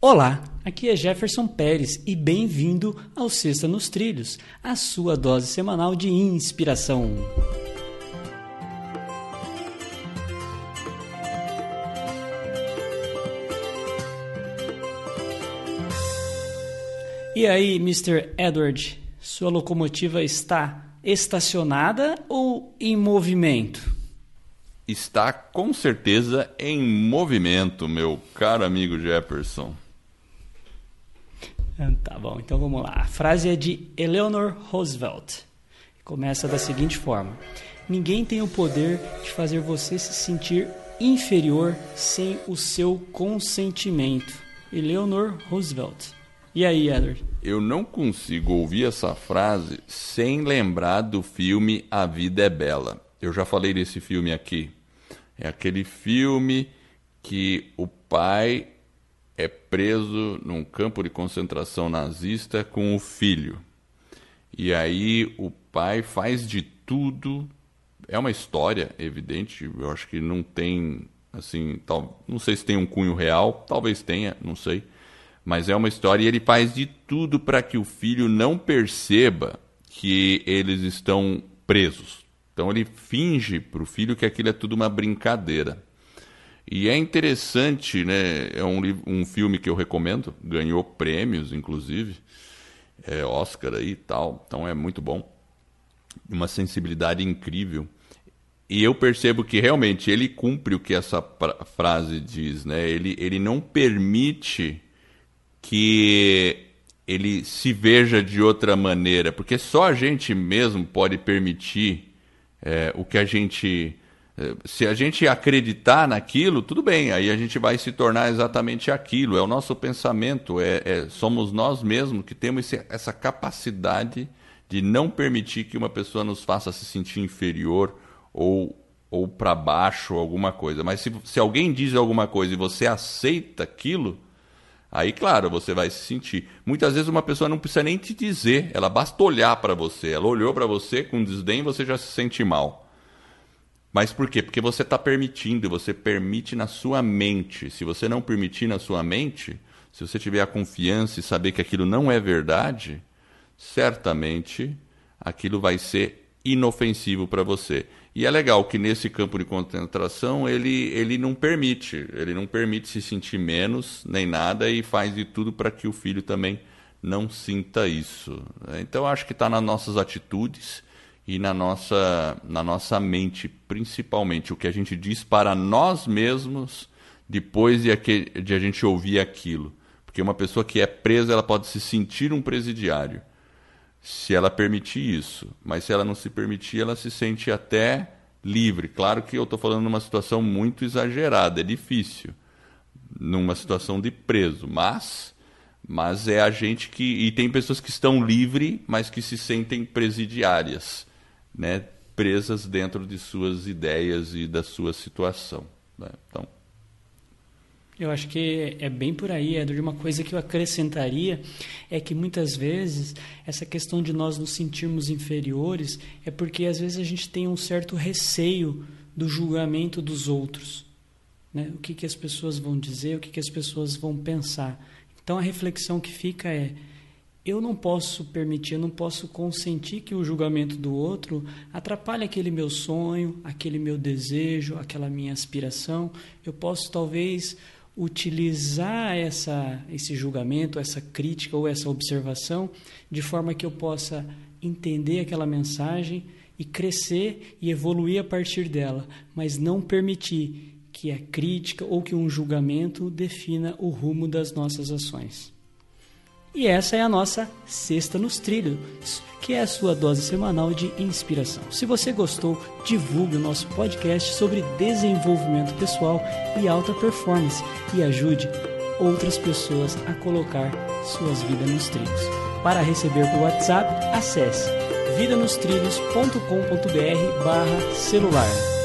Olá, aqui é Jefferson Pérez e bem-vindo ao Sexta nos Trilhos, a sua dose semanal de inspiração. E aí, Mr. Edward, sua locomotiva está estacionada ou em movimento? Está com certeza em movimento, meu caro amigo Jefferson. Ah, tá bom, então vamos lá. A frase é de Eleanor Roosevelt. Começa da seguinte forma: Ninguém tem o poder de fazer você se sentir inferior sem o seu consentimento. Eleanor Roosevelt. E aí, Edward? Eu não consigo ouvir essa frase sem lembrar do filme A Vida é Bela. Eu já falei desse filme aqui. É aquele filme que o pai é preso num campo de concentração nazista com o filho. E aí o pai faz de tudo. É uma história, evidente. Eu acho que não tem, assim, tal, não sei se tem um cunho real, talvez tenha, não sei. Mas é uma história e ele faz de tudo para que o filho não perceba que eles estão presos. Então ele finge para o filho que aquilo é tudo uma brincadeira. E é interessante, né? É um, um filme que eu recomendo, ganhou prêmios, inclusive, é Oscar aí e tal, então é muito bom. Uma sensibilidade incrível. E eu percebo que realmente ele cumpre o que essa frase diz, né? Ele, ele não permite que ele se veja de outra maneira, porque só a gente mesmo pode permitir é, o que a gente se a gente acreditar naquilo, tudo bem, aí a gente vai se tornar exatamente aquilo. É o nosso pensamento, é, é somos nós mesmos que temos esse, essa capacidade de não permitir que uma pessoa nos faça se sentir inferior ou, ou para baixo, alguma coisa. Mas se, se alguém diz alguma coisa e você aceita aquilo, aí, claro, você vai se sentir. Muitas vezes uma pessoa não precisa nem te dizer, ela basta olhar para você. Ela olhou para você com desdém, você já se sente mal. Mas por quê? Porque você está permitindo, você permite na sua mente. Se você não permitir na sua mente, se você tiver a confiança e saber que aquilo não é verdade, certamente aquilo vai ser inofensivo para você. E é legal que nesse campo de concentração ele, ele não permite, ele não permite se sentir menos nem nada e faz de tudo para que o filho também não sinta isso. Então acho que está nas nossas atitudes e na nossa, na nossa mente, principalmente, o que a gente diz para nós mesmos depois de, aquele, de a gente ouvir aquilo. Porque uma pessoa que é presa, ela pode se sentir um presidiário, se ela permitir isso. Mas se ela não se permitir, ela se sente até livre. Claro que eu estou falando numa situação muito exagerada, é difícil, numa situação de preso, mas mas é a gente que e tem pessoas que estão livres, mas que se sentem presidiárias né, presas dentro de suas ideias e da sua situação. Né? Então, eu acho que é bem por aí, Edward. Uma coisa que eu acrescentaria é que muitas vezes essa questão de nós nos sentirmos inferiores é porque às vezes a gente tem um certo receio do julgamento dos outros. Né? O que, que as pessoas vão dizer, o que, que as pessoas vão pensar. Então a reflexão que fica é: eu não posso permitir, eu não posso consentir que o julgamento do outro atrapalhe aquele meu sonho, aquele meu desejo, aquela minha aspiração. Eu posso talvez utilizar essa, esse julgamento, essa crítica ou essa observação de forma que eu possa entender aquela mensagem e crescer e evoluir a partir dela, mas não permitir que a crítica ou que um julgamento defina o rumo das nossas ações. E essa é a nossa Sexta nos Trilhos, que é a sua dose semanal de inspiração. Se você gostou, divulgue o nosso podcast sobre desenvolvimento pessoal e alta performance e ajude outras pessoas a colocar suas vidas nos trilhos. Para receber por WhatsApp, acesse vidanostrilhos.com.br barra celular.